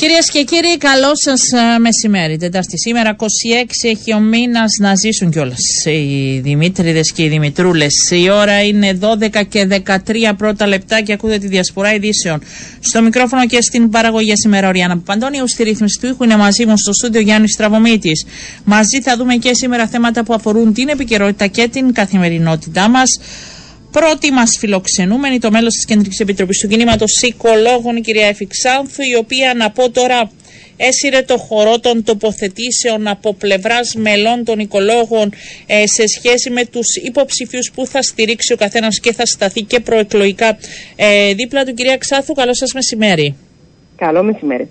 Κυρίες και κύριοι, καλό σας ε, μεσημέρι. Τετάρτη σήμερα, 26 έχει ο μήνας να ζήσουν κιόλας οι Δημήτριδες και οι Δημητρούλες. Η ώρα είναι 12 και 13 πρώτα λεπτά και ακούτε τη διασπορά ειδήσεων. Στο μικρόφωνο και στην παραγωγή σήμερα, ο Ριάννα Παπαντώνιου. Στη ρύθμιση του ήχου είναι μαζί μου στο στούντιο Γιάννης Στραβωμίτη. Μαζί θα δούμε και σήμερα θέματα που αφορούν την επικαιρότητα και την καθημερινότητά μας. Πρώτη μας φιλοξενούμενη, το μέλος της Κεντρικής Επιτροπής του Κινήματος Οικολόγων, η κυρία Εφηξάνθου, η οποία να πω τώρα έσυρε το χορό των τοποθετήσεων από πλευράς μελών των οικολόγων ε, σε σχέση με τους υποψηφίους που θα στηρίξει ο καθένας και θα σταθεί και προεκλογικά ε, δίπλα του. Κυρία Ξάθου, καλό σας μεσημέρι. Καλό μεσημέρι.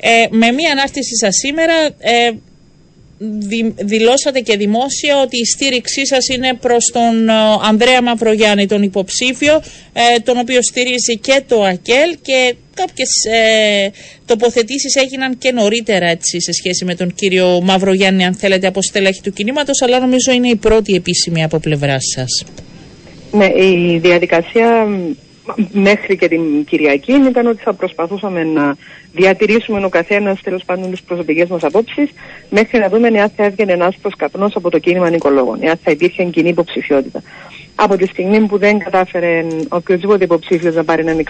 Ε, με μία ανάρτηση σας σήμερα ε, δηλώσατε και δημόσια ότι η στήριξή σας είναι προς τον ε, Ανδρέα Μαυρογιάννη, τον υποψήφιο, ε, τον οποίο στηρίζει και το ΑΚΕΛ και κάποιες ε, τοποθετήσεις έγιναν και νωρίτερα έτσι, σε σχέση με τον κύριο Μαυρογιάννη, αν θέλετε, από στελέχη του κινήματος, αλλά νομίζω είναι η πρώτη επίσημη από πλευρά σας. Ναι, η διαδικασία μέχρι και την Κυριακή ήταν ότι θα προσπαθούσαμε να διατηρήσουμε ο καθένας τέλος πάντων τις προσωπικές μας απόψεις μέχρι να δούμε αν θα έβγαινε ένας καπνός από το κίνημα νοικολόγων, αν θα υπήρχε κοινή υποψηφιότητα. Από τη στιγμή που δεν κατάφερε οποιοδήποτε υποψήφιος να πάρει έναν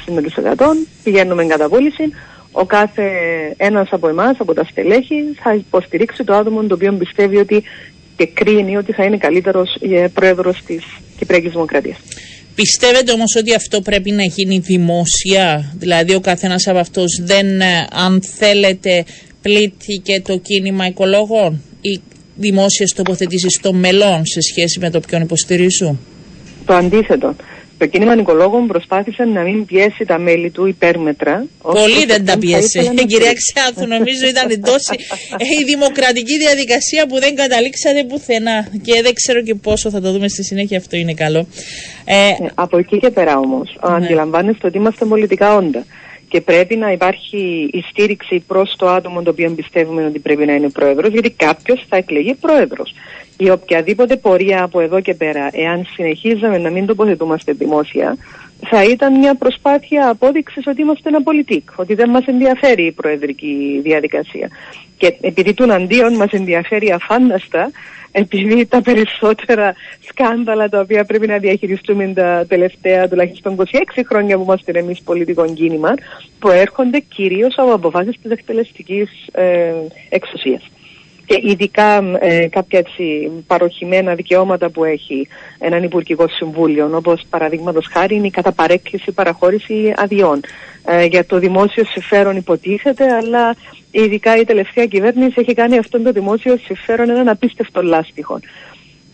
60% πηγαίνουμε εν καταβόληση. Ο κάθε ένας από εμάς, από τα στελέχη, θα υποστηρίξει το άτομο το οποίο πιστεύει ότι και κρίνει ότι θα είναι καλύτερος πρόεδρος της Κυπριακής Δημοκρατίας. Πιστεύετε όμως ότι αυτό πρέπει να γίνει δημόσια, δηλαδή ο καθένας από αυτούς δεν, ε, αν θέλετε, πλήττει και το κίνημα οικολόγων ή δημόσιες τοποθετήσεις των μελών σε σχέση με το ποιον υποστηρίζουν; Το αντίθετο. Το κίνημα νοικολόγων προσπάθησε να μην πιέσει τα μέλη του υπέρμετρα. Πολύ δεν τα πιέσε. Να... Κυρία Ξάθου, νομίζω ήταν τόση η δημοκρατική διαδικασία που δεν καταλήξατε πουθενά. Και δεν ξέρω και πόσο θα το δούμε στη συνέχεια. Αυτό είναι καλό. Ε, ε από εκεί και πέρα όμως, ναι. αντιλαμβάνεστε ότι είμαστε πολιτικά όντα. Και πρέπει να υπάρχει η στήριξη προς το άτομο το οποίο πιστεύουμε ότι πρέπει να είναι πρόεδρος, γιατί κάποιος θα εκλεγεί πρόεδρος. Η οποιαδήποτε πορεία από εδώ και πέρα, εάν συνεχίζαμε να μην τοποθετούμαστε δημόσια, θα ήταν μια προσπάθεια απόδειξης ότι είμαστε ένα πολιτικ, ότι δεν μας ενδιαφέρει η προεδρική διαδικασία. Και επειδή του αντίον μας ενδιαφέρει αφάνταστα, επειδή τα περισσότερα σκάνδαλα τα οποία πρέπει να διαχειριστούμε τα τελευταία τουλάχιστον 26 χρόνια που είμαστε εμείς πολιτικό κίνημα, προέρχονται κυρίως από αποφάσεις της εκτελεστικής ε, εξουσίας και ειδικά ε, κάποια έτσι, παροχημένα δικαιώματα που έχει έναν Υπουργικό Συμβούλιο, όπως παραδείγματος χάρη είναι η καταπαρέκκληση παραχώρηση αδειών. Ε, για το δημόσιο συμφέρον υποτίθεται, αλλά ειδικά η τελευταία κυβέρνηση έχει κάνει αυτό το δημόσιο συμφέρον έναν απίστευτο λάστιχο.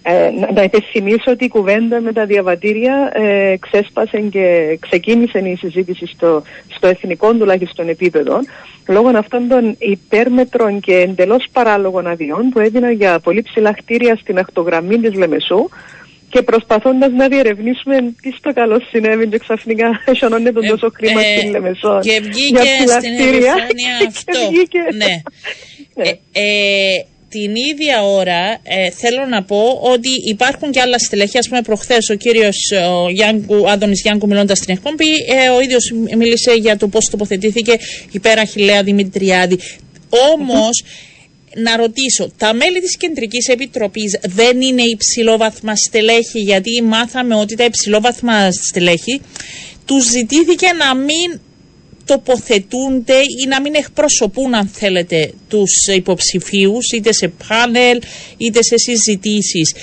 Ε, να, να υπενθυμίσω ότι η κουβέντα με τα διαβατήρια ε, ξέσπασε και ξεκίνησε η συζήτηση στο, στο εθνικό τουλάχιστον επίπεδο λόγω αυτών των υπέρμετρων και εντελώς παράλογων αδειών που έδιναν για πολύ ψηλά κτίρια στην ακτογραμμή της Λεμεσού και προσπαθώντας να διερευνήσουμε τι στο καλό συνέβη και ξαφνικά εσωνώνεται τον ε, τόσο χρήμα ε, στην Λεμεσό. Και βγήκε στην επιφάνεια αυτό. ναι. ναι. Ε, την ίδια ώρα ε, θέλω να πω ότι υπάρχουν και άλλα στελέχη. Α πούμε, προχθές ο κύριος Άδωνη Γιάνκου, μιλώντας στην εκπομπή, ε, ο ίδιος μίλησε για το πώς τοποθετήθηκε υπέρ Αχηλέα Δημητριάδη. Όμως, να ρωτήσω, τα μέλη της Κεντρικής Επιτροπής δεν είναι υψηλόβαθμα στελέχη, γιατί μάθαμε ότι τα υψηλόβαθμα στελέχη τους ζητήθηκε να μην τοποθετούνται ή να μην εκπροσωπούν αν θέλετε τους υποψηφίους είτε σε πάνελ είτε σε συζητήσεις.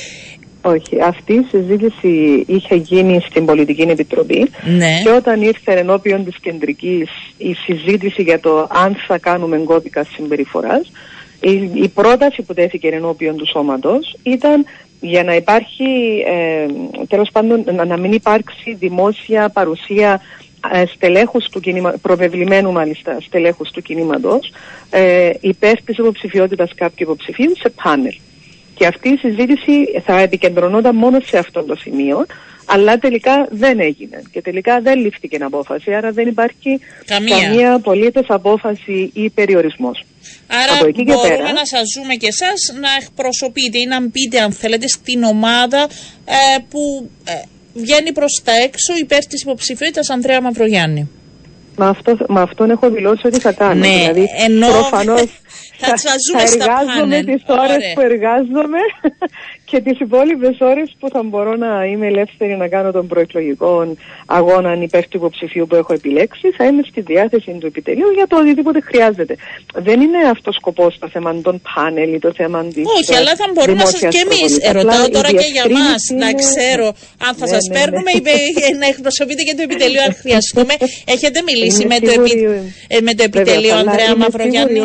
Όχι, αυτή η συζήτηση είχε γίνει στην Πολιτική Επιτροπή ναι. και όταν ήρθε ενώπιον της κεντρικής η συζήτηση για το αν θα κάνουμε κώδικα συμπεριφοράς η, η πρόταση που τέθηκε ενώπιον του σώματος ήταν για να υπάρχει, ε, τέλος πάντων, να, να μην υπάρξει δημόσια παρουσία ε, στελέχους του κινήμα, προβεβλημένου μάλιστα στελέχους του κινήματος ε, υπέρ της υποψηφιότητας κάποιου υποψηφίου σε πάνελ. Και αυτή η συζήτηση θα επικεντρωνόταν μόνο σε αυτό το σημείο, αλλά τελικά δεν έγινε και τελικά δεν λήφθηκε απόφαση, άρα δεν υπάρχει Καμία, καμία απολύτως απόφαση ή περιορισμός. Άρα Από εκεί και μπορούμε πέρα- να σας ζούμε και εσάς να εκπροσωπείτε ή να μπείτε αν θέλετε στην ομάδα ε, που ε, βγαίνει προς τα έξω υπέρ της υποψηφιότητας Ανδρέα Μαυρογιάννη. Μα, αυτό, μα αυτόν έχω δηλώσει ότι θα κάνω. Ναι, δηλαδή, ενώ προφανώς θα σας ζούμε στα εργάζομαι πάνελ. τις ώρες Ωραία. που εργάζομαι και τις υπόλοιπες ώρες που θα μπορώ να είμαι ελεύθερη να κάνω τον προεκλογικό αγώνα υπέρ του υποψηφίου που έχω επιλέξει. Θα είμαι στη διάθεση του επιτελείου για το οτιδήποτε χρειάζεται. Δεν είναι αυτός σκοπός το θέμα των πάνελ ή το θέμα της Όχι, ε, αλλά θα μπορούμε να σας δημόσιας και εμείς. προβολής. Ερωτάω Απλά η τώρα και για διευκρίνηση μας να είναι- ξέρω αν θα Ναι, σας ναι, ναι. παίρνουμε ή με- να εκπροσωπείτε και το επιτελείο αν χρειαστούμε. Έχετε μιλήσει Είμαι με το, επι... σίγουρη- ε, με το Βέβαια, επιτελείο αλλά Ανδρέα είμαι Μαυρογιάννη;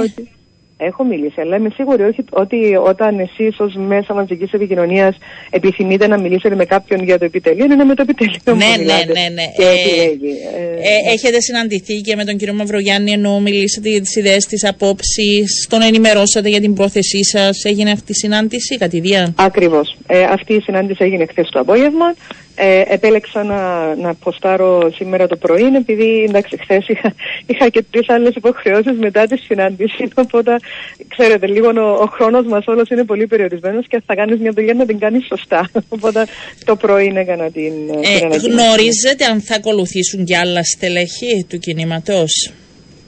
Σίγουρη ότι- Έχω μιλήσει, αλλά είμαι σίγουρη όχι, ότι όταν εσείς ως μέσα μαζικής επικοινωνίας επιθυμείτε να μιλήσετε με κάποιον για το επιτελείο, είναι με το επιτελείο Ναι, που ναι, μιλάτε ναι, ναι. Και Ε, επιλέγει. Ε, Ε, έχετε συναντηθεί και με τον κύριο Μαυρογιάννη ενώ μιλήσατε για τις ιδέες της απόψεις, τον ενημερώσατε για την πρόθεσή σας, έγινε αυτή η συνάντηση κατηδία; Ακριβώς. Ε, αυτή η συνάντηση έγινε χθες το απόγευμα. Ε, επέλεξα να, να ποστάρω σήμερα το πρωί επειδή εντάξει χθες είχα, είχα και τρεις άλλες υποχρεώσεις μετά τη συνάντηση οπότε ξέρετε λίγο ο, ο χρόνος μας όλος είναι πολύ περιορισμένος και θα κάνεις μια δουλειά να την κάνεις σωστά οπότε το πρωί έκανα την, Ε, την ανακοίνωση. γνωρίζετε αν θα ακολουθήσουν και άλλα στελέχη του κινήματος;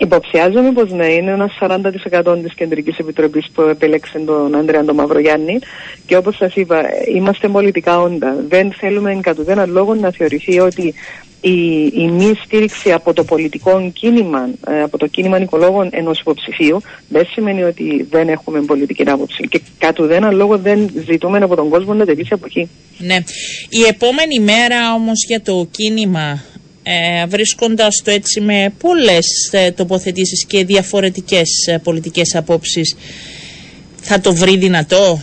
Υποψιάζομαι πως ναι, είναι ένας 40% της Κεντρικής Επιτροπής που επέλεξε τον Ανδρέα τον Μαυρογιάννη και όπως σας είπα, είμαστε πολιτικά όντα. Δεν θέλουμε κατ' ουδέναν λόγο να θεωρηθεί ότι η, η μη στήριξη από το πολιτικό κίνημα, ε, από το κίνημα νοικολόγων ενός υποψηφίου δεν σημαίνει ότι δεν έχουμε πολιτική άποψη και κατ' ουδέναν λόγο δεν ζητούμε από τον κόσμο να τελείσει αποχή. Ναι. Η επόμενη μέρα όμως για το κίνημα ε, βρίσκοντας το έτσι με πολλές ε, τοποθετήσεις και διαφορετικές ε, πολιτικές απόψεις θα το βρει δυνατό;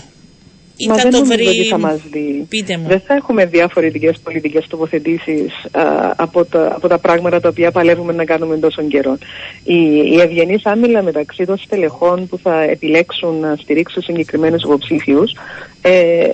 Ή Μα θα δεν το νομίζω βρει... ότι θα μας δει. Πείτε μου. Δεν θα έχουμε διαφορετικές πολιτικές τοποθετήσεις α, από, τα, από τα πράγματα τα οποία παλεύουμε να κάνουμε τόσο καιρό. Η, η ευγενής άμυλα μεταξύ των στελεχών που θα επιλέξουν να στηρίξουν συγκεκριμένους υποψήφιους ε,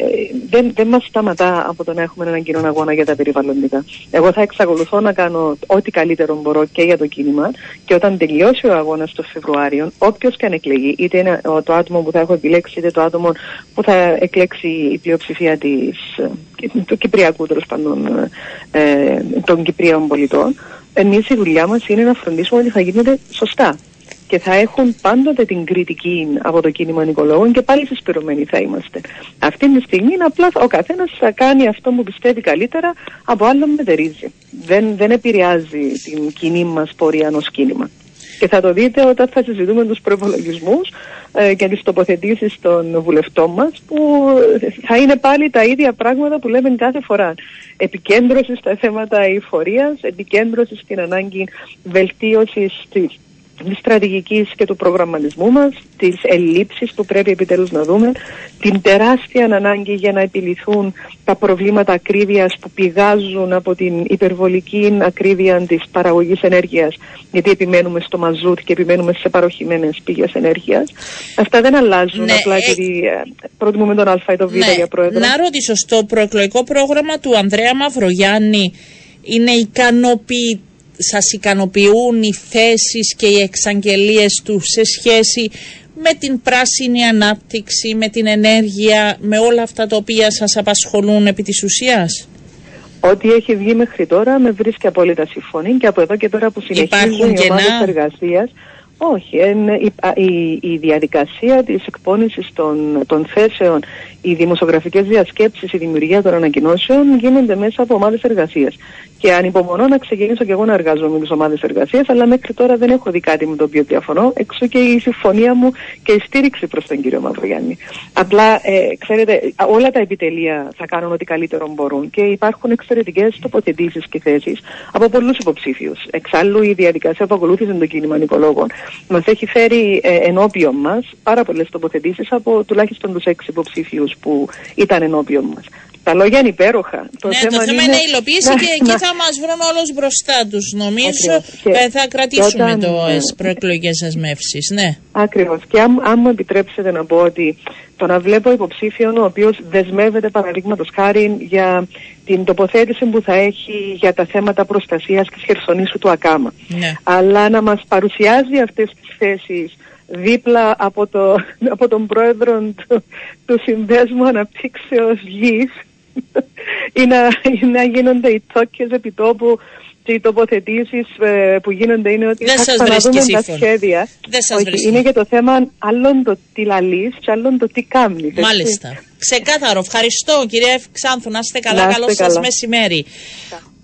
δεν, δεν μας σταματά από το να έχουμε έναν κοινό αγώνα για τα περιβαλλοντικά. Εγώ θα εξακολουθώ να κάνω ό,τι καλύτερο μπορώ και για το κίνημα και όταν τελειώσει ο αγώνας το Φεβρουάριο, όποιος και αν εκλεγεί, είτε είναι ο- το άτομο που θα έχω επιλέξει, είτε το άτομο που θα εκλέξει η πλειοψηφία της, ε, του Κυπριακού τέλος πάντων ε, των Κυπρίων πολιτών, εμείς η δουλειά μας είναι να φροντίσουμε ότι θα γίνεται σωστά και θα έχουν πάντοτε την κριτική από το κίνημα νοικολόγων και πάλι συσπηρωμένοι θα είμαστε. Αυτή τη στιγμή είναι απλά ο καθένας θα κάνει αυτό που πιστεύει καλύτερα από άλλον μετερίζει. Δεν, δεν επηρεάζει την κοινή μας πορεία ενός κίνημα. Και θα το δείτε όταν θα συζητούμε τους προπολογισμού ε, και τις τοποθετήσεις των βουλευτών μας που θα είναι πάλι τα ίδια πράγματα που λέμε κάθε φορά. Επικέντρωση στα θέματα εφορίας, επικέντρωση στην ανάγκη βελτίωσης της της στρατηγικής και του προγραμματισμού μας, τις ελλείψεις που πρέπει επιτέλους να δούμε, την τεράστια ανάγκη για να επιληθούν τα προβλήματα ακρίβειας που πηγάζουν από την υπερβολική ακρίβεια της παραγωγής ενέργειας, γιατί επιμένουμε στο μαζούτ και επιμένουμε σε παροχημένες πηγές ενέργειας. Αυτά δεν αλλάζουν Ναι, απλά ε, επειδή ε, προτιμούμε τον Α ή τον Β για πρόεδρο. Να ρωτήσω, στο προεκλογικό πρόγραμμα του Ανδρέα Μαυρογιάννη είναι ικανοποιη... σας ικανοποιούν οι θέσεις και οι εξαγγελίες τους σε σχέση με την πράσινη ανάπτυξη, με την ενέργεια, με όλα αυτά τα οποία σας απασχολούν επί της ουσίας; Ό,τι έχει βγει μέχρι τώρα με βρίσκει απόλυτα συμφωνή και από εδώ και πέρα που συνεχίζουν Υπάρχουν οι ομάδες κενά; εργασίας όχι, εν, η, α, η, η διαδικασία της εκπόνησης των, των θέσεων, οι δημοσιογραφικές διασκέψεις, η δημιουργία των ανακοινώσεων γίνονται μέσα από ομάδες εργασίας. Και ανυπομονώ να ξεκινήσω και εγώ να εργάζομαι με τις ομάδες εργασίας, αλλά μέχρι τώρα δεν έχω δει κάτι με το οποίο διαφωνώ, εξού και η συμφωνία μου και η στήριξη προς τον κύριο Μαυρογιάννη. Απλά, ε, ξέρετε, α, όλα τα επιτελεία θα κάνουν ό,τι καλύτερο μπορούν και υπάρχουν εξαιρετικές τοποθετήσεις και θέσεις από πολλούς υποψήφιους. Εξάλλου η διαδικασία που ακολούθησε το κίνημα νοικολόγων μας έχει φέρει ε, ενώπιον μας πάρα πολλές τοποθετήσεις από τουλάχιστον τους έξι υποψήφιους που ήταν ενώπιον μας. Τα λόγια είναι υπέροχα. Το ναι, θέμα το θέμα είναι, η υλοποίηση και εκεί θα μας βρουν όλους μπροστά τους. Νομίζω ε, θα κρατήσουμε όταν, το ε, προεκλογικές δεσμεύσεις. Ναι. Ακριβώς. Και αν, αν μου επιτρέψετε να πω ότι το να βλέπω υποψήφιον ο οποίος δεσμεύεται παραδείγματος χάρη για την τοποθέτηση που θα έχει για τα θέματα προστασίας της χερσονήσου του Ακάμα. Ναι. Αλλά να μας παρουσιάζει αυτές τις θέσεις δίπλα από, το, από τον πρόεδρο του, του Συνδέσμου Αναπτύξεως Γης ή να, ή να γίνονται οι τόκες επιτόπου και οι τοποθετήσεις ε, που γίνονται είναι ότι Δεν θα ξαναδούμε τα σχέδια. Δεν σας Όχι, είναι και το θέμα άλλον το τι λαλείς και άλλον το τι κάνεις. Μάλιστα. Ξεκάθαρο. Ευχαριστώ κυρία Ξάνθου. Να είστε καλά. Καλό σας μεσημέρι.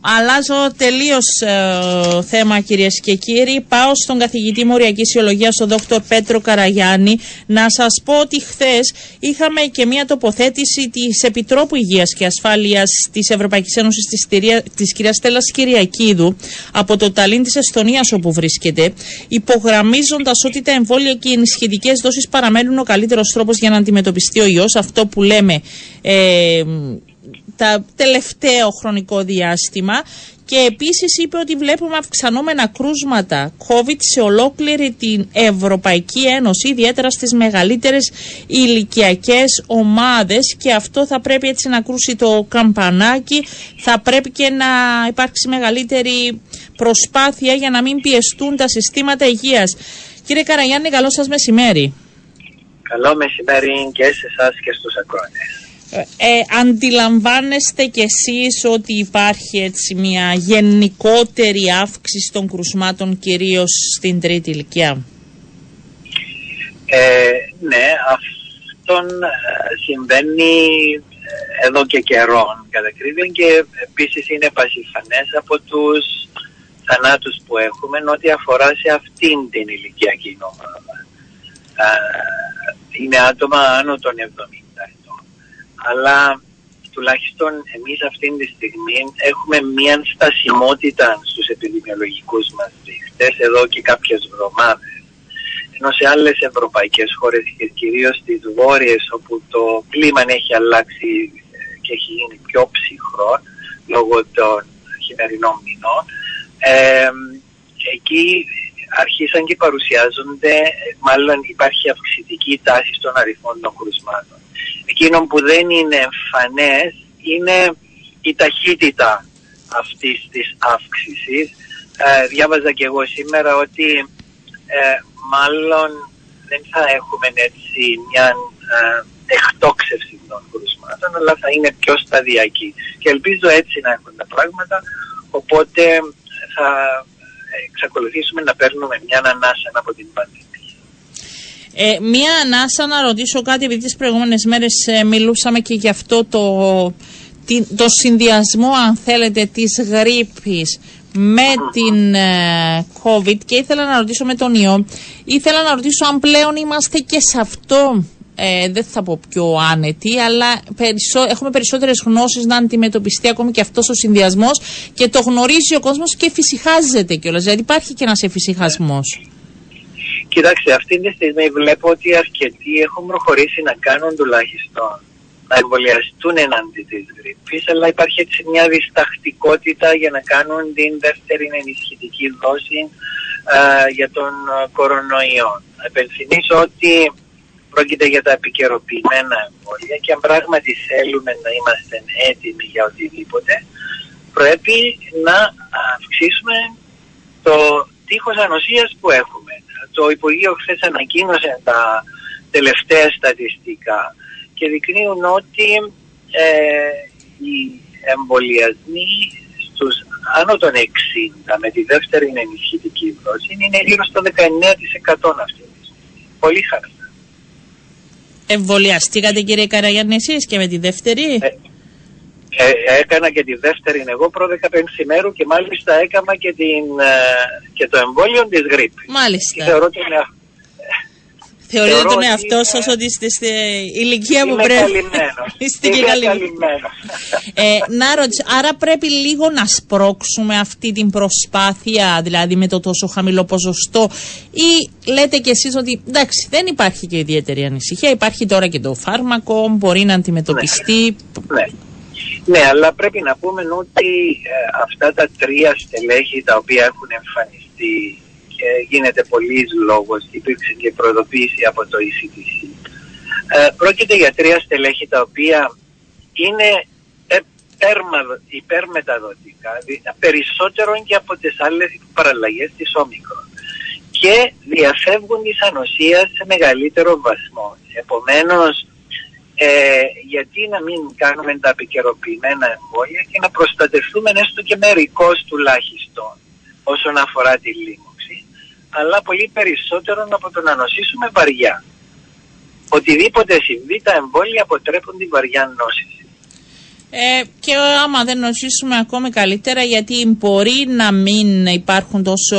Αλλάζω τελείως ε, θέμα κυρίες και κύριοι. Πάω στον καθηγητή Μοριακής Ιολογία, τον Δόκτωρ Πέτρο Καραγιάννη, να σας πω ότι χθες είχαμε και μια τοποθέτηση της Επιτρόπου Υγείας και Ασφάλειας της Ευρωπαϊκής Ένωσης της κυρίας Στέλλας Κυριακίδου από το Ταλίν της Εστονίας όπου βρίσκεται, υπογραμμίζοντας ότι τα εμβόλια και οι ενισχυτικέ δόσεις παραμένουν ο καλύτερος τρόπος για να αντιμετωπιστεί ο ιός. Αυτό που λέμε. Ε, τα τελευταίο χρονικό διάστημα και επίσης είπε ότι βλέπουμε αυξανόμενα κρούσματα COVID σε ολόκληρη την Ευρωπαϊκή Ένωση, ιδιαίτερα στις μεγαλύτερες ηλικιακές ομάδες και αυτό θα πρέπει έτσι να κρούσει το καμπανάκι, θα πρέπει και να υπάρξει μεγαλύτερη προσπάθεια για να μην πιεστούν τα συστήματα υγείας. Κύριε Καραγιάννη, καλό σας μεσημέρι. Καλό μεσημέρι και σε εσάς και στους ακρόνες. Ε, ε, αντιλαμβάνεστε κι εσείς ότι υπάρχει έτσι μια γενικότερη αύξηση των κρουσμάτων κυρίως στην τρίτη ηλικία; Ε, ναι, αυτό ε, συμβαίνει εδώ και καιρό κατά και επίσης είναι πασιφανές από τους θανάτους που έχουμε ότι αφορά σε αυτήν την ηλικιακή ομάδα. Είναι άτομα άνω των 70 αλλά τουλάχιστον εμείς αυτή τη στιγμή έχουμε μια στασιμότητα στους επιδημιολογικούς μας δείχτες εδώ και κάποιες εβδομάδες. Ενώ σε άλλες ευρωπαϊκές χώρες και κυρίως στις βόρειες όπου το κλίμα έχει αλλάξει και έχει γίνει πιο ψυχρό λόγω των χειμερινών μηνών, ε, εκεί αρχίσαν και παρουσιάζονται, μάλλον υπάρχει αυξητική τάση στον αριθμό των κρουσμάτων. Εκείνο που δεν είναι εμφανές είναι η ταχύτητα αυτής της αύξησης. Ε, διάβαζα και εγώ σήμερα ότι ε, μάλλον δεν θα έχουμε έτσι μια ε, εκτόξευση των κρουσμάτων, αλλά θα είναι πιο σταδιακή. Και ελπίζω έτσι να έχουν τα πράγματα, οπότε θα εξακολουθήσουμε να παίρνουμε μια ανάσα από την πανδημία. Ε, μία ανάσα να ρωτήσω κάτι, επειδή τις προηγούμενες μέρες ε, μιλούσαμε και γι' αυτό το, το συνδυασμό, αν θέλετε, της γρήπης με την ε, COVID και ήθελα να ρωτήσω με τον ιό, ήθελα να ρωτήσω αν πλέον είμαστε και σε αυτό ε, δεν θα πω πιο άνετοι, αλλά περισσό, έχουμε περισσότερες γνώσεις να αντιμετωπιστεί ακόμη και αυτός ο συνδυασμός και το γνωρίζει ο κόσμος και φυσικάζεται κιόλας. Δηλαδή υπάρχει και ένας εφησυχασμός. Κοιτάξτε, αυτή τη στιγμή βλέπω ότι αρκετοί έχουν προχωρήσει να κάνουν τουλάχιστον να εμβολιαστούν εναντί της γρήπης, αλλά υπάρχει έτσι μια διστακτικότητα για να κάνουν την δεύτερη ενισχυτική δόση α, για τον κορονοϊό. Επενθυμίσω ότι πρόκειται για τα επικαιροποιημένα εμβόλια και αν πράγματι θέλουμε να είμαστε έτοιμοι για οτιδήποτε, πρέπει να αυξήσουμε το τείχος ανοσίας που έχουμε το Υπουργείο χθες ανακοίνωσε τα τελευταία στατιστικά και δεικνύουν ότι ε, οι εμβολιασμοί στους άνω των 60 με τη δεύτερη ενισχυτική δόση είναι γύρω στο 19% αυτή τη στιγμή. Πολύ χαρά. Εμβολιαστήκατε κύριε Καραγιάννη εσείς και με τη δεύτερη; Ε, ε, έκανα και τη δεύτερη εγώ προ 15 μέρου και μάλιστα έκανα και, την, ε, και το εμβόλιο της γρήπης. Μάλιστα. θεωρώ ότι είναι, Θεωρείτε τον εαυτό σας ότι είστε στην ηλικία που πρέπει. είστε και καλυμμένος. ε, να ρωτήσω, άρα πρέπει λίγο να σπρώξουμε αυτή την προσπάθεια, δηλαδή με το τόσο χαμηλό ποσοστό, ή λέτε κι εσείς ότι εντάξει, δεν υπάρχει και ιδιαίτερη ανησυχία. Υπάρχει τώρα και το φάρμακο, μπορεί να αντιμετωπιστεί. Ναι. Ναι, αλλά πρέπει να πούμε ότι ε, αυτά τα τρία στελέχη τα οποία έχουν εμφανιστεί και γίνεται πολλής λόγος και υπήρξε και προειδοποίηση από το ECDC. Ε, πρόκειται για τρία στελέχη τα οποία είναι υπερμεταδοτικά, περισσότερο και από τις άλλες παραλλαγές της όμικρον και διαφεύγουν της ανοσίας σε μεγαλύτερο βαθμό. Επομένως, ε, γιατί να μην κάνουμε τα επικαιροποιημένα εμβόλια και να προστατευτούμε έστω και μερικώς τουλάχιστον όσον αφορά τη λίμωξη, αλλά πολύ περισσότερο από το να νοσήσουμε βαριά. Οτιδήποτε συμβεί, τα εμβόλια αποτρέπουν τη βαριά νόσηση. Ε, και άμα δεν νοσήσουμε ακόμη καλύτερα γιατί μπορεί να μην υπάρχουν τόσο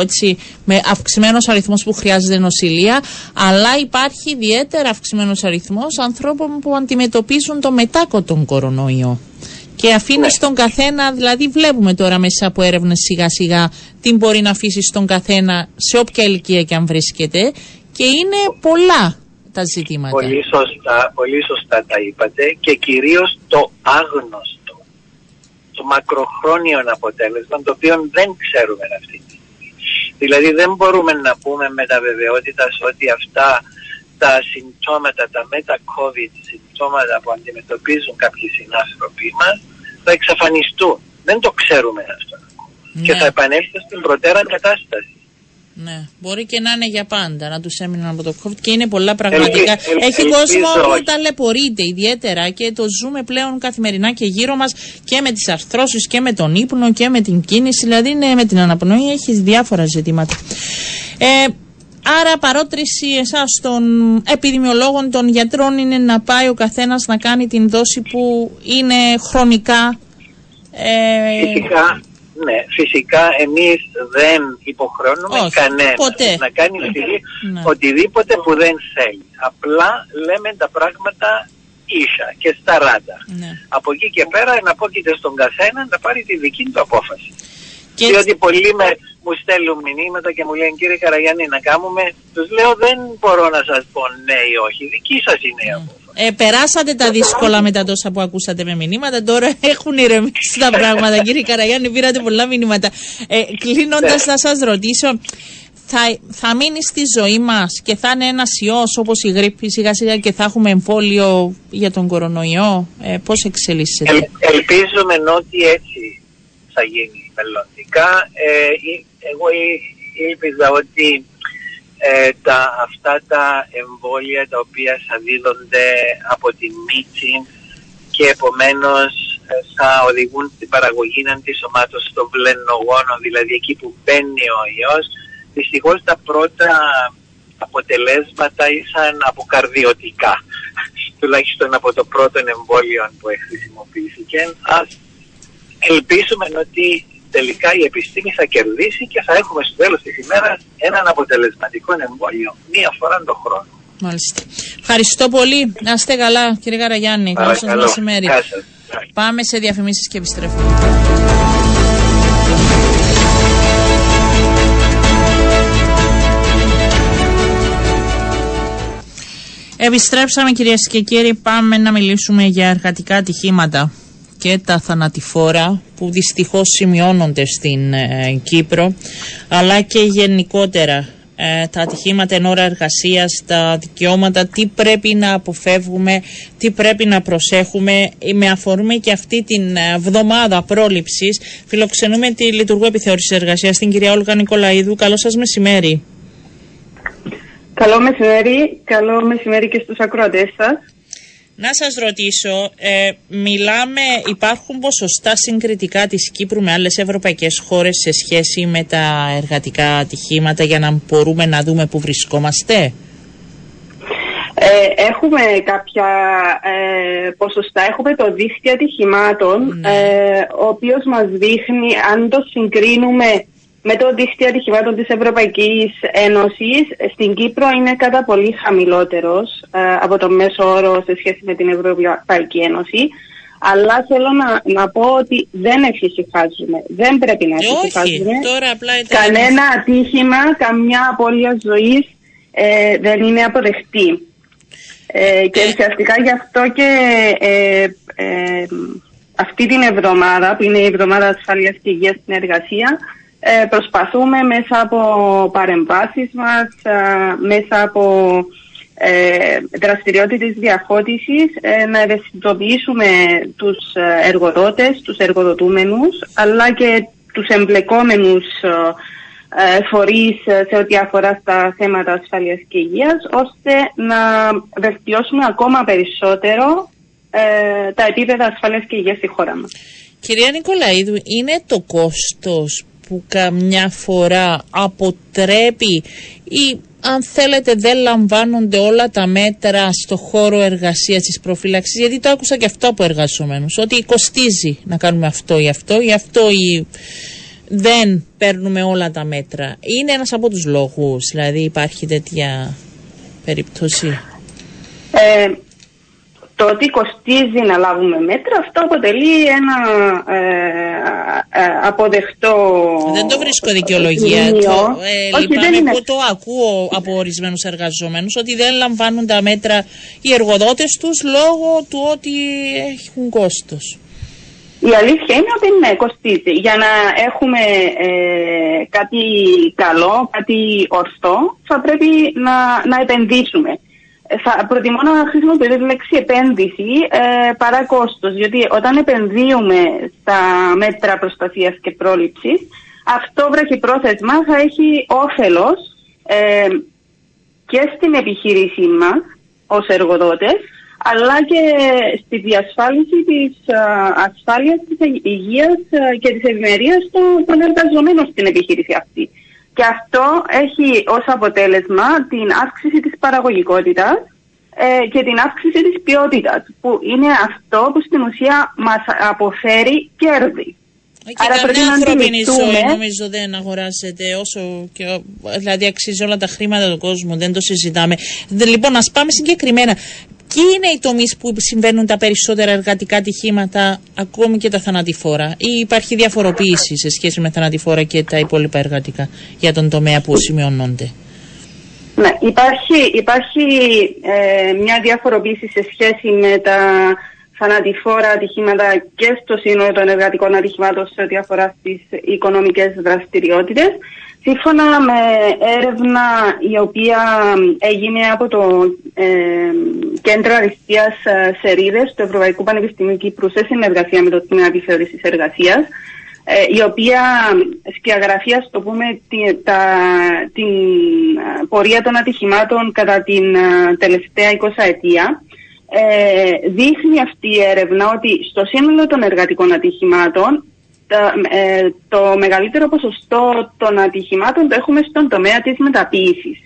έτσι με αυξημένος αριθμός που χρειάζεται νοσηλεία αλλά υπάρχει ιδιαίτερα αυξημένος αριθμός ανθρώπων που αντιμετωπίζουν το μετάκο τον κορονοϊό και αφήνεις ναι. στον καθένα, δηλαδή βλέπουμε τώρα μέσα από έρευνες σιγά σιγά τι μπορεί να αφήσεις στον καθένα σε όποια ηλικία και αν βρίσκεται και είναι πολλά τα ζητήματα. Πολύ σωστά, πολύ σωστά τα είπατε και κυρίως το άγνωστο, το μακροχρόνιο αποτέλεσμα το οποίο δεν ξέρουμε αυτή τη στιγμή. Δηλαδή δεν μπορούμε να πούμε με τα βεβαιότητας ότι αυτά τα συμπτώματα, τα μετα-COVID συμπτώματα που αντιμετωπίζουν κάποιοι συνάνθρωποι μας θα εξαφανιστούν. Δεν το ξέρουμε αυτό. Ναι. Και θα επανέλθει στην προτέρα κατάσταση. Ναι, μπορεί και να είναι για πάντα να τους έμειναν από το COVID και είναι πολλά πραγματικά. Έχει κόσμο που ταλαιπωρείται ιδιαίτερα και το ζούμε πλέον καθημερινά και γύρω μας και με τις αρθρώσεις και με τον ύπνο και με την κίνηση. Δηλαδή, ναι, με την αναπνοή έχει διάφορα ζητήματα. Ε, άρα, παρότριση εσάς των επιδημιολόγων, των γιατρών είναι να πάει ο καθένας να κάνει την δόση που είναι χρονικά. Ε, Φυσικά, ναι, φυσικά εμείς δεν υποχρεώνουμε κανένας να κάνει ναι. οτιδήποτε που δεν θέλει. Απλά λέμε τα πράγματα ίσα και σταράτα. Ναι. Από εκεί και πέρα να πω και στον καθένα να πάρει τη δική του απόφαση. Και... Διότι πολλοί με, μου στέλνουν μηνύματα και μου λένε κύριε Καραγιάννη να κάνουμε, τους λέω δεν μπορώ να σας πω ναι ή όχι, δική σας είναι η απόφαση. Ε, περάσατε τα δύσκολα μετά τόσα που ακούσατε με μηνύματα. Τώρα έχουν ηρεμήσει τα πράγματα. Κύριε Καραγιάννη, πήρατε πολλά μηνύματα. Ε, Κλείνοντας, θα σας ρωτήσω, θα, θα μείνει στη ζωή μας και θα είναι ένας ιός όπως η γρήπη σιγά σιγά και θα έχουμε εμβόλιο για τον κορονοϊό; Ε, Πώς εξελίσσεται; Ε, ελπίζουμε ότι έτσι θα γίνει μελλοντικά. Ε, εγώ ήλπιζα ότι ε, τα, αυτά τα εμβόλια τα οποία θα δίδονται από την μύτη και επομένως ε, θα οδηγούν στην παραγωγή αντισωμάτων των βλενογόνων, δηλαδή εκεί που μπαίνει ο ιός. Δυστυχώς τα πρώτα αποτελέσματα ήσαν αποκαρδιωτικά, τουλάχιστον από το πρώτο εμβόλιο που χρησιμοποιήθηκε. Ας ελπίσουμε ότι τελικά η επιστήμη θα κερδίσει και θα έχουμε στο τέλος της ημέρας έναν αποτελεσματικό εμβόλιο μία φορά το χρόνο. Μάλιστα. Ευχαριστώ πολύ. Να είστε καλά κύριε Καραγιάννη. Καλό σας μεσημέρι. Πάμε σε διαφημίσεις και επιστρέφουμε. Επιστρέψαμε κυρίες και κύριοι, πάμε να μιλήσουμε για εργατικά ατυχήματα και τα θανατηφόρα που δυστυχώς σημειώνονται στην ε, Κύπρο αλλά και γενικότερα ε, τα ατυχήματα εν ώρα εργασίας, τα δικαιώματα, τι πρέπει να αποφεύγουμε, τι πρέπει να προσέχουμε. Με αφορούμε και αυτή την ε, βδομάδα πρόληψης φιλοξενούμε τη Λειτουργού Επιθεώρησης Εργασίας, την κυρία Όλγα Νικολαίδου. Καλό σας μεσημέρι. Καλό μεσημέρι, καλό μεσημέρι και στους ακροατές σας. Να σας ρωτήσω, ε, μιλάμε, υπάρχουν ποσοστά συγκριτικά της Κύπρου με άλλες ευρωπαϊκές χώρες σε σχέση με τα εργατικά ατυχήματα για να μπορούμε να δούμε που βρισκόμαστε; Ε, έχουμε κάποια ε, ποσοστά, έχουμε το δίκτυο ατυχημάτων, ναι. ε, ο οποίος μας δείχνει αν το συγκρίνουμε με το δίκτυο ατυχημάτων της Ευρωπαϊκής Ένωσης στην Κύπρο είναι κατά πολύ χαμηλότερος ε, από το μέσο όρο σε σχέση με την Ευρωπαϊκή Ένωση. Αλλά θέλω να, να πω ότι δεν εφησυχάζουμε. Δεν πρέπει να εφησυχάζουμε. Κανένα ατύχημα, καμιά απώλεια ζωής ε, δεν είναι αποδεκτή. Ε, και ουσιαστικά γι' αυτό και ε, ε, αυτή την εβδομάδα, που είναι η εβδομάδα ασφαλείας και υγείας στην εργασία, ε, προσπαθούμε μέσα από παρεμβάσεις μας, μέσα από ε, δραστηριότητες διαφώτισης ε, να ευαισθητοποιήσουμε τους εργοδότες, τους εργοδοτούμενους αλλά και τους εμπλεκόμενους ε, φορείς σε ό,τι αφορά στα θέματα ασφαλείας και υγείας ώστε να βελτιώσουμε ακόμα περισσότερο ε, τα επίπεδα ασφαλείας και υγείας στη χώρα μας. Κυρία Νικολαίδου, είναι το κόστος που καμιά φορά αποτρέπει ή αν θέλετε δεν λαμβάνονται όλα τα μέτρα στο χώρο εργασίας της προφύλαξης γιατί το άκουσα και αυτό από εργαζομένους ότι κοστίζει να κάνουμε αυτό ή αυτό ή αυτό ή δεν παίρνουμε όλα τα μέτρα. Είναι ένας από τους λόγους, δηλαδή υπάρχει τέτοια περίπτωση; Ε, το ότι κοστίζει να λάβουμε μέτρα, αυτό αποτελεί ένα ε, ε, αποδεκτό. Δεν το βρίσκω δικαιολογία. Το, ε, λυπάμαι που το ακούω από ορισμένους εργαζόμενους ότι δεν λαμβάνουν τα μέτρα οι εργοδότες τους λόγω του ότι έχουν κόστος. Η αλήθεια είναι ότι ναι, κοστίζει. Για να έχουμε ε, κάτι καλό, κάτι ορθό, θα πρέπει να, να επενδύσουμε θα προτιμώ να χρησιμοποιήσω τη λέξη επένδυση ε, παρά κόστος, γιατί όταν επενδύουμε στα μέτρα προστασίας και πρόληψης, αυτό πρόθεσμα θα έχει όφελος ε, και στην επιχείρησή μας ως εργοδότες, αλλά και στη διασφάλιση της ε, ασφάλειας, της υγείας ε, και της ευημερίας των, των εργαζομένων στην επιχείρηση αυτή. Και αυτό έχει ως αποτέλεσμα την αύξηση της παραγωγικότητας ε, και την αύξηση της ποιότητας, που είναι αυτό που στην ουσία μας αποφέρει κέρδη. Και Άρα καμιά ανθρώπινη ζωή νομίζω δεν αγοράζεται όσο και, δηλαδή αξίζει όλα τα χρήματα του κόσμου, δεν το συζητάμε. Λοιπόν, ας πάμε συγκεκριμένα. Ποιοι είναι οι τομείς που συμβαίνουν τα περισσότερα εργατικά ατυχήματα, ακόμη και τα θανατηφόρα, ή υπάρχει διαφοροποίηση σε σχέση με θανατηφόρα και τα υπόλοιπα εργατικά για τον τομέα που σημειώνονται; Ναι, υπάρχει, υπάρχει ε, μια διαφοροποίηση σε σχέση με τα θανατηφόρα ατυχήματα και στο σύνολο των εργατικών ατυχημάτων σε ό,τι αφορά στις οικονομικές δραστηριότητες. Σύμφωνα με έρευνα η οποία έγινε από το ε, Κέντρο Αριστείας ε, Σερίδες του Ευρωπαϊκού Πανεπιστημίου Κύπρου σε συνεργασία με το Τμήμα Επιθεώρησης Εργασίας, ε, η οποία σκιαγραφεί, ας το πούμε, την, τα, την ε, πορεία των ατυχημάτων κατά την τελευταία 20 ετία. Ε, δείχνει αυτή η έρευνα ότι στο σύνολο των εργατικών ατυχημάτων ε, το μεγαλύτερο ποσοστό των ατυχημάτων το έχουμε στον τομέα της μεταποίησης.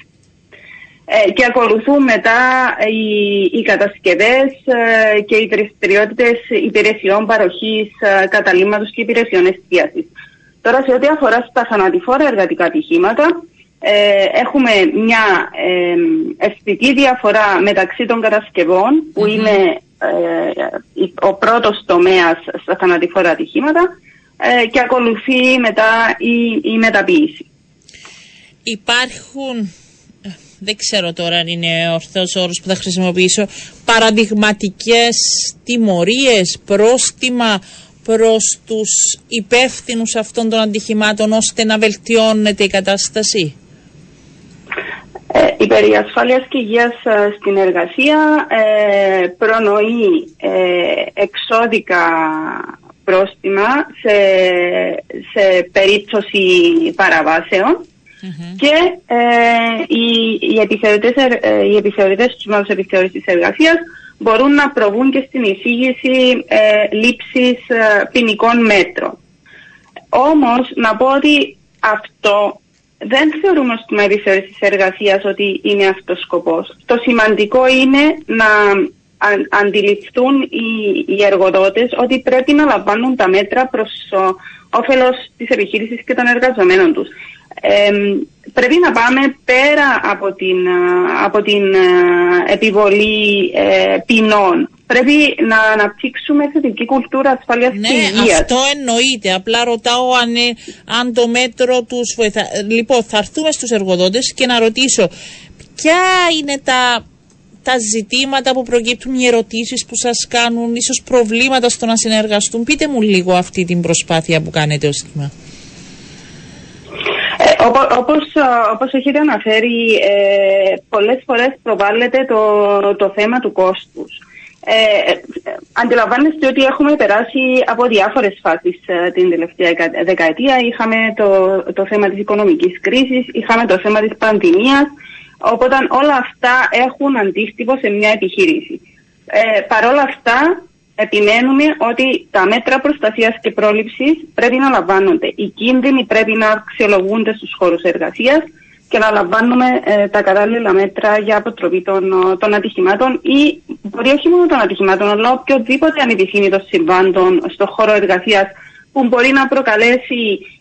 Ε, και ακολουθούν μετά οι, οι κατασκευές ε, και οι δραστηριότητες υπηρεσιών παροχής ε, καταλήμματος και υπηρεσιών εστίασης. Τώρα σε ό,τι αφορά στα θανατηφόρα εργατικά ατυχήματα, έχουμε μια αισθητή διαφορά μεταξύ των κατασκευών που είναι ο πρώτος τομέας στα θανατηφόρα ατυχήματα ε, και ακολουθεί μετά η, η μεταποίηση. Υπάρχουν, ε, δεν ξέρω τώρα αν είναι ορθός όρος που θα χρησιμοποιήσω, παραδειγματικές τιμωρίες, πρόστιμα προς τους υπεύθυνους αυτών των αντιχημάτων ώστε να βελτιώνεται η κατάσταση; Ε, η περιασφάλεια και υγείας στην εργασία ε, προνοεί ε, εξώδικα πρόστιμα σε, σε περίπτωση και ε, οι, οι, επιθεωρητές, ε, οι επιθεωρητές τους επιθεώρησης εργασίας μπορούν να προβούν και στην εισήγηση ε, λήψης ε, ποινικών μέτρων. Όμως να πω ότι αυτό δεν θεωρούμε στην επιθεώρηση εργασίας ότι είναι αυτός ο σκοπός. Το σημαντικό είναι να αντιληφθούν οι, οι εργοδότες ότι πρέπει να λαμβάνουν τα μέτρα προς ο, όφελος της επιχείρησης και των εργαζομένων τους. πρέπει να πάμε πέρα από την, από την επιβολή ε, ποινών. Πρέπει να αναπτύξουμε θετική κουλτούρα ασφαλείας ναι, και υγείας. Ναι, αυτό εννοείται. Απλά ρωτάω αν, αν το μέτρο τους βοηθά. Λοιπόν, θα έρθουμε στους εργοδότες και να ρωτήσω ποια είναι τα τα ζητήματα που προκύπτουν, οι ερωτήσεις που σας κάνουν, ίσως προβλήματα στο να συνεργαστούν. Πείτε μου λίγο αυτή την προσπάθεια που κάνετε ως θύμα. Ε, όπως, όπως έχετε αναφέρει, ε, πολλές φορές προβάλλεται το, το θέμα του κόστους. Ε, αντιλαμβάνεστε ότι έχουμε περάσει από διάφορες φάσεις ε, την τελευταία δεκαετία. Είχαμε το, το θέμα της οικονομικής κρίσης, είχαμε το θέμα της πανδημίας, οπότε όλα αυτά έχουν αντίστοιχο σε μια επιχείρηση. Ε, Παρ' όλα αυτά, επιμένουμε ότι τα μέτρα προστασίας και πρόληψης πρέπει να λαμβάνονται. Οι κίνδυνοι πρέπει να αξιολογούνται στους χώρους εργασίας και να λαμβάνουμε ε, τα κατάλληλα μέτρα για αποτροπή των, των ατυχημάτων ή μπορεί όχι μόνο των ατυχημάτων, αλλά οποιοδήποτε ανεπιθύμητος συμβάντων στον χώρο εργασίας που μπορεί να προκαλέσει ε,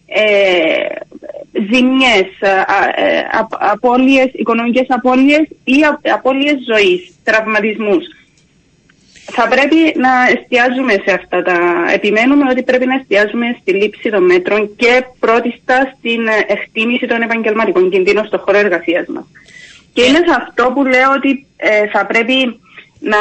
ζημιές, ε, ε απώλειες, οικονομικές απώλειες ή απώλειες ζωής, τραυματισμούς θα πρέπει να εστιάζουμε σε αυτά τα. Επιμένουμε ότι πρέπει να εστιάζουμε στη λήψη των μέτρων και πρώτιστα στην εκτίμηση των επαγγελματικών κινδύνων στον χώρο εργασίας μας. Και είναι σε αυτό που λέω ότι ε, θα πρέπει να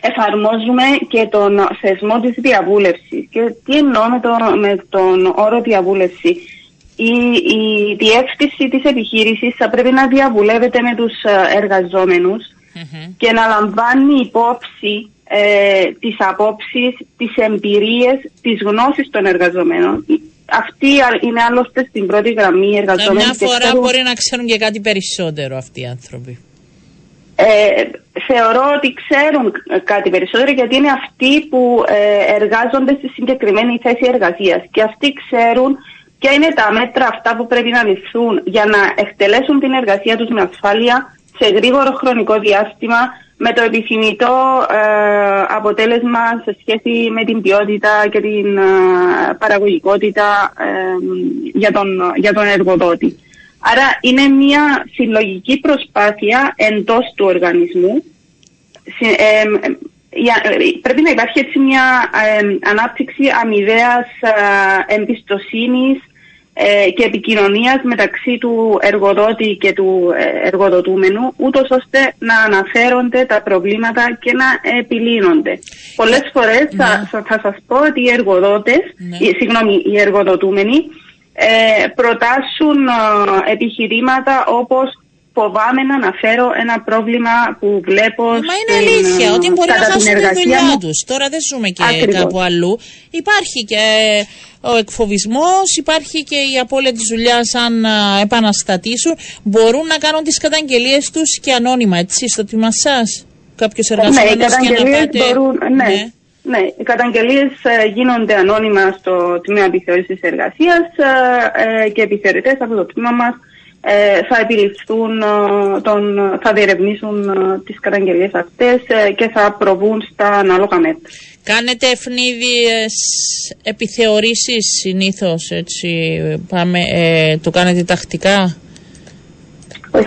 εφαρμόζουμε και τον θεσμό της διαβούλευσης. Και τι εννοώ με, το, με τον όρο διαβούλευση. Η, η διεύθυνση της επιχείρησης θα πρέπει να διαβουλεύεται με τους ε, εργαζόμενους και να λαμβάνει υπόψη ε, τις απόψεις, τις εμπειρίες, τις γνώσεις των εργαζομένων. Αυτοί είναι άλλωστε στην πρώτη γραμμή οι εργαζόμενοι. Μια φορά μπορεί να ξέρουν και κάτι περισσότερο αυτοί οι άνθρωποι. Ε, θεωρώ ότι ξέρουν κάτι περισσότερο γιατί είναι αυτοί που ε, εργάζονται στη συγκεκριμένη θέση εργασίας και αυτοί ξέρουν ποια είναι τα μέτρα αυτά που πρέπει να ληφθούν για να εκτελέσουν την εργασία τους με ασφάλεια σε γρήγορο χρονικό διάστημα με το επιθυμητό ε, αποτέλεσμα σε σχέση με την ποιότητα και την ε, παραγωγικότητα ε, για, τον, για τον εργοδότη. Άρα είναι μια συλλογική προσπάθεια εντός του οργανισμού. Πρέπει να υπάρχει έτσι μια ανάπτυξη αμοιβαίας εμπιστοσύνης ε, και επικοινωνίας μεταξύ του εργοδότη και του ε, εργοδοτούμενου, ούτως ώστε να αναφέρονται τα προβλήματα και να επιλύνονται. Πολλές φορές θα, ναι. θα, σας πω ότι οι εργοδότες, ναι. οι, συγγνώμη, οι εργοδοτούμενοι ε, προτάσουν ε, επιχειρήματα όπως φοβάμαι να αναφέρω ένα πρόβλημα που βλέπω. Μα είναι αλήθεια ότι μπορεί να χάσουν τη δουλειά τους. Τώρα δεν ζούμε και Ακριβώς. κάπου αλλού. Υπάρχει και ο εκφοβισμός, υπάρχει και η απώλεια της δουλειάς αν επαναστατήσουν. Μπορούν να κάνουν τις καταγγελίες τους και ανώνυμα, έτσι, στο τμήμα σας; Κάποιος εργαζόμενος ναι, και να πάτε. Μπορούν, ναι. ναι. Ναι, οι καταγγελίες ε, γίνονται ανώνυμα στο τμήμα επιθεώρησης εργασίας ε, ε, και επιθεωρητές από το τμήμα μας ε, θα επιληφθούν, ε, τον, θα διερευνήσουν ε, τις καταγγελίες αυτές και θα προβούν στα ανάλογα μέτρα. Κάνετε ευνίδιες επιθεωρήσεις συνήθως, έτσι, πάμε, το κάνετε τακτικά;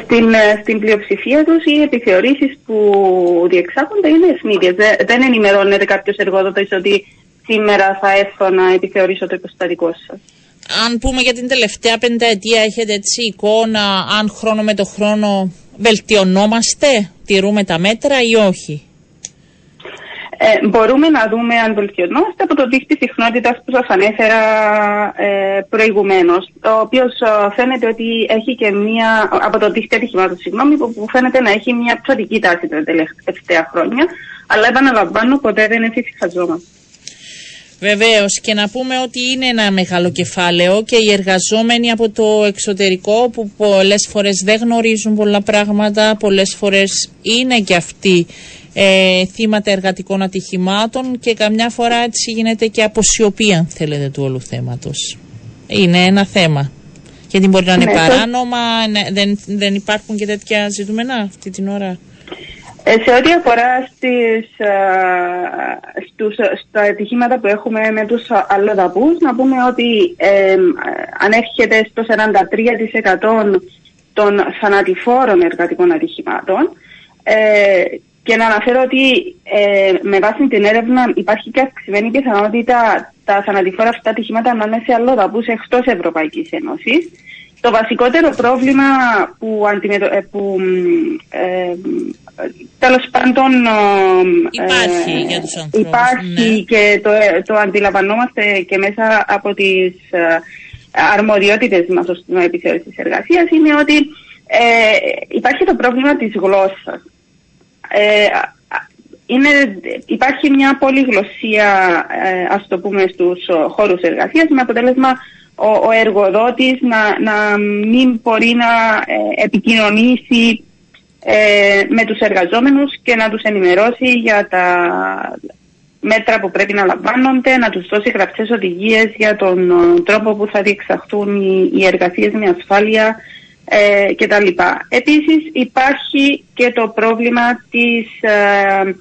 Στην, στην πλειοψηφία τους οι επιθεωρήσεις που διεξάγονται είναι ευνίδιες. Δεν ενημερώνεται κάποιος εργόδοτος ότι σήμερα θα έρθω να επιθεωρήσω το υποστατικό σας αν πούμε για την τελευταία πενταετία έχετε έτσι εικόνα αν χρόνο με το χρόνο βελτιωνόμαστε, τηρούμε τα μέτρα ή όχι; Ε, μπορούμε να δούμε αν βελτιωνόμαστε από το δίκτυο συχνότητας που σας ανέφερα ε, προηγουμένως, ο οποίος ε, φαίνεται ότι έχει και μία, από το δίκτυο ατυχημάτων, συγγνώμη, που, φαίνεται να έχει μια πτωτική τάση τα τελευταία χρόνια, αλλά επαναλαμβάνω ποτέ δεν εφησυχαζόμαστε. Βεβαίως και να πούμε ότι είναι ένα μεγάλο κεφάλαιο και οι εργαζόμενοι από το εξωτερικό που πολλές φορές δεν γνωρίζουν πολλά πράγματα, πολλές φορές είναι και αυτοί ε, θύματα εργατικών ατυχημάτων και καμιά φορά έτσι γίνεται και αποσιωπή αν θέλετε του όλου θέματος. Είναι ένα θέμα. Γιατί μπορεί να είναι ναι, παράνομα, ναι, δεν, δεν υπάρχουν και τέτοια ζητούμενα αυτή την ώρα; Ε, σε ό,τι αφορά στις, στους, στα ατυχήματα που έχουμε με τους αλλοδαπούς, να πούμε ότι ε, ανέρχεται στο 43% των θανατηφόρων εργατικών ατυχημάτων ε, και να αναφέρω ότι ε, με βάση την έρευνα υπάρχει και αυξημένη πιθανότητα τα θανατηφόρα αυτά ατυχήματα να είναι σε αλλοδαπούς εκτός Ευρωπαϊκής Ένωσης. Το βασικότερο πρόβλημα που, αντιμετω... που τέλος πάντων υπάρχει ε, για τους ανθρώπους υπάρχει ναι. και το, το αντιλαμβανόμαστε και μέσα από τις ε, αρμοδιότητες μας ως την επιθεώρησης της εργασίας είναι ότι ε, υπάρχει το πρόβλημα της γλώσσας. Ε, είναι, υπάρχει μια πολυγλωσσία, ε, ας το πούμε, στους χώρους εργασίας με αποτέλεσμα ο, ο εργοδότης να, να μην μπορεί να ε, επικοινωνήσει ε, με τους εργαζόμενους και να τους ενημερώσει για τα μέτρα που πρέπει να λαμβάνονται, να τους δώσει γραπτές οδηγίες για τον ε, τρόπο που θα διεξαχθούν οι, οι εργασίες με ασφάλεια ε, κτλ. Επίσης υπάρχει και το πρόβλημα της, ε,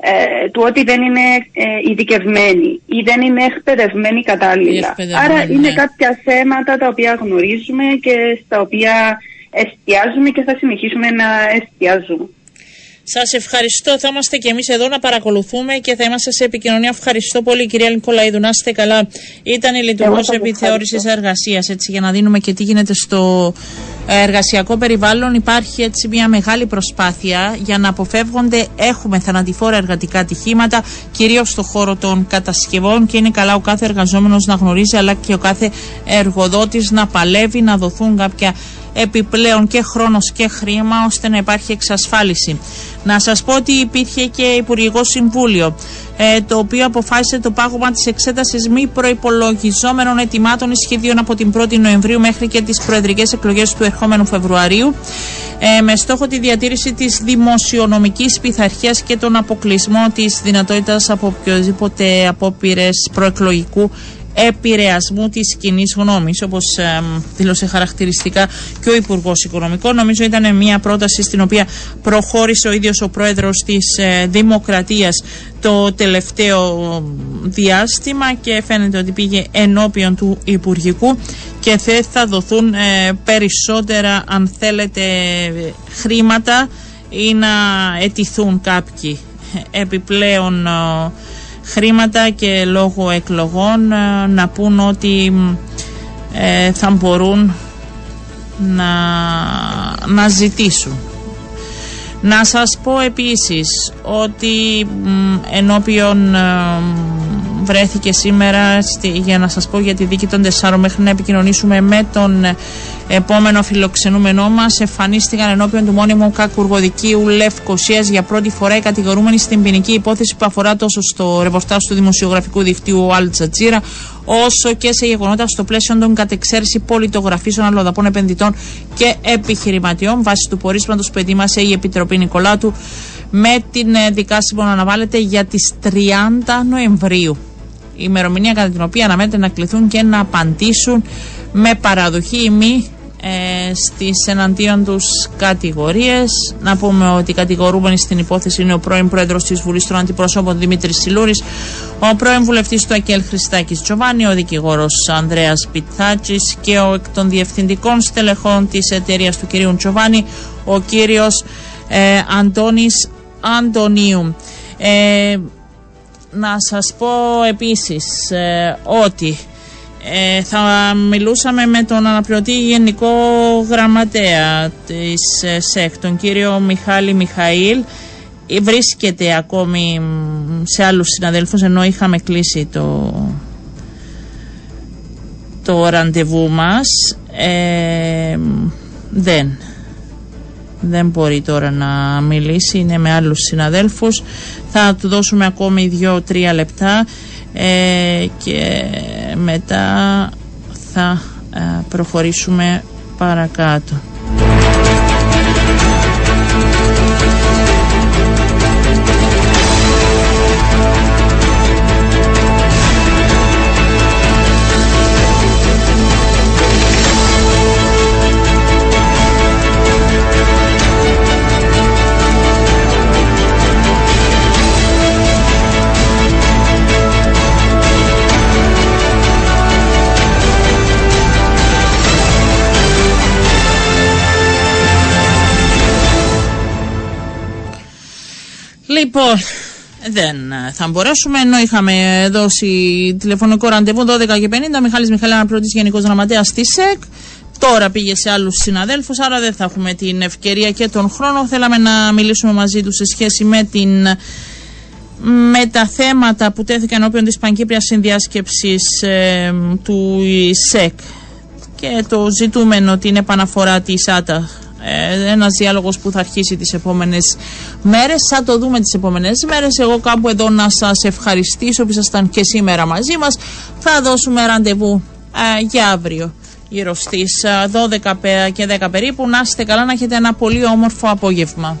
ε, του ότι δεν είναι ε, ειδικευμένοι ή δεν είναι εκπαιδευμένοι κατάλληλα. Εκπαιδευμένοι, Άρα είναι ναι. κάποια θέματα τα οποία γνωρίζουμε και στα οποία εστιάζουμε και θα συνεχίσουμε να εστιάζουμε. Σας ευχαριστώ. Θα είμαστε και εμείς εδώ να παρακολουθούμε και θα είμαστε σε επικοινωνία. Ευχαριστώ πολύ, κυρία Νικολαίδου. Να είστε καλά. Ήταν η λειτουργός Εγώ σας επιθεώρησης ευχαριστώ. εργασίας, έτσι, για να δίνουμε και τι γίνεται στο εργασιακό περιβάλλον. Υπάρχει έτσι μια μεγάλη προσπάθεια για να αποφεύγονται. Έχουμε θανατηφόρα εργατικά ατυχήματα, κυρίως στο χώρο των κατασκευών και είναι καλά ο κάθε εργαζόμενος να γνωρίζει, αλλά και ο κάθε εργοδότης να παλεύει, να δοθούν κάποια επιπλέον και χρόνος και χρήμα ώστε να υπάρχει εξασφάλιση. Να σας πω ότι υπήρχε και Υπουργικό Συμβούλιο ε, το οποίο αποφάσισε το πάγωμα της εξέτασης μη προϋπολογιζόμενων ετοιμάτων ισχυδίων από την 1η Νοεμβρίου μέχρι και τις προεδρικές εκλογές του ερχόμενου Φεβρουαρίου ε, με στόχο τη διατήρηση της δημοσιονομικής πειθαρχίας και τον αποκλεισμό της δυνατότητας από οποιοδήποτε απόπειρες προεκλογικού επηρεασμού της κοινή γνώμης, όπως δήλωσε χαρακτηριστικά και ο Υπουργός Οικονομικών. Νομίζω ήταν μια πρόταση στην οποία προχώρησε ο ίδιος ο πρόεδρος της ε, Δημοκρατίας το τελευταίο διάστημα και φαίνεται ότι πήγε ενώπιον του Υπουργικού και θε, θα δοθούν ε, περισσότερα αν θέλετε χρήματα ή να ετηθούν κάποιοι επιπλέον ε, χρήματα και λόγω εκλογών ε, να πούν ότι ε, θα μπορούν να, να ζητήσουν. Να σας πω επίσης ότι μ, ενώπιον ε, βρέθηκε σήμερα στη- για να σας πω για τη δίκη των τεσσάρων μέχρι να επικοινωνήσουμε με τον ε, επόμενο φιλοξενούμενό μας εμφανίστηκαν ενώπιον του μόνιμου κακουργοδικίου Λευκοσίας για πρώτη φορά οι κατηγορούμενοι στην ποινική υπόθεση που αφορά τόσο στο ρεπορτάζ του δημοσιογραφικού δικτύου Al Jazeera όσο και σε γεγονότα στο πλαίσιο των κατεξαίρεση πολιτογραφήσεων αλλοδαπών επενδυτών και επιχειρηματιών βάσει του πορίσματος που ετοίμασε η Επιτροπή Νικολάτου με την ε, δικάσιμο να αναβάλλεται για τις 30 Νοεμβρίου. Η ημερομηνία κατά την οποία αναμένεται να κληθούν και να απαντήσουν με παραδοχή ή μη ε, στις εναντίον τους κατηγορίες. Να πούμε ότι οι κατηγορούμενοι στην υπόθεση είναι ο πρώην πρόεδρος της Βουλής των Αντιπροσώπων Δημήτρης Σιλούρης, ο πρώην βουλευτής του ΑΚΕΛ Χριστάκης Τζοβάνι, ο δικηγόρος Ανδρέας Πιθάτσης και ο εκ των διευθυντικών στελεχών της εταιρείας του κυρίου Τζοβάνι, ο κύριος ε, Αντώνης Αντωνίου. Ε, να σας πω επίσης ε, ότι ε, θα μιλούσαμε με τον αναπληρωτή γενικό γραμματέα της ε, ΣΕΚ, τον κύριο Μιχάλη Μιχαήλ. Ε, Βρίσκεται ακόμη μ, σε άλλους συναδέλφους ενώ είχαμε κλείσει το, το ραντεβού μας. Ε, δεν δεν μπορεί τώρα να μιλήσει, είναι με άλλους συναδέλφους. Θα του δώσουμε ακόμη δύο-τρία λεπτά ε, και μετά θα ε, προχωρήσουμε παρακάτω. Λοιπόν, δεν ε, θα μπορέσουμε, ενώ είχαμε δώσει τηλεφωνικό ραντεβού 12 και 50, Μιχάλης Μιχάλη, αναπληρωτής Γενικός Γραμματέας της ΣΕΚ, Τώρα πήγε σε άλλους συναδέλφους, άρα δεν θα έχουμε την ευκαιρία και τον χρόνο. Θέλαμε να μιλήσουμε μαζί τους σε σχέση με την με τα θέματα που τέθηκαν όποιον της Πανκύπριας Συνδιάσκεψης ε, του ΙΣΕΚ. Και το ζητούμενο την επαναφορά της ΆΤΑ ε, ένας διάλογος που θα αρχίσει τις επόμενες μέρες. Θα το δούμε τις επόμενες μέρες. Εγώ κάπου εδώ να σας ευχαριστήσω που ήσασταν και σήμερα μαζί μας. Θα δώσουμε ραντεβού ε, για αύριο γύρω στις 12 και 10 περίπου. Να είστε καλά να έχετε ένα πολύ όμορφο απόγευμα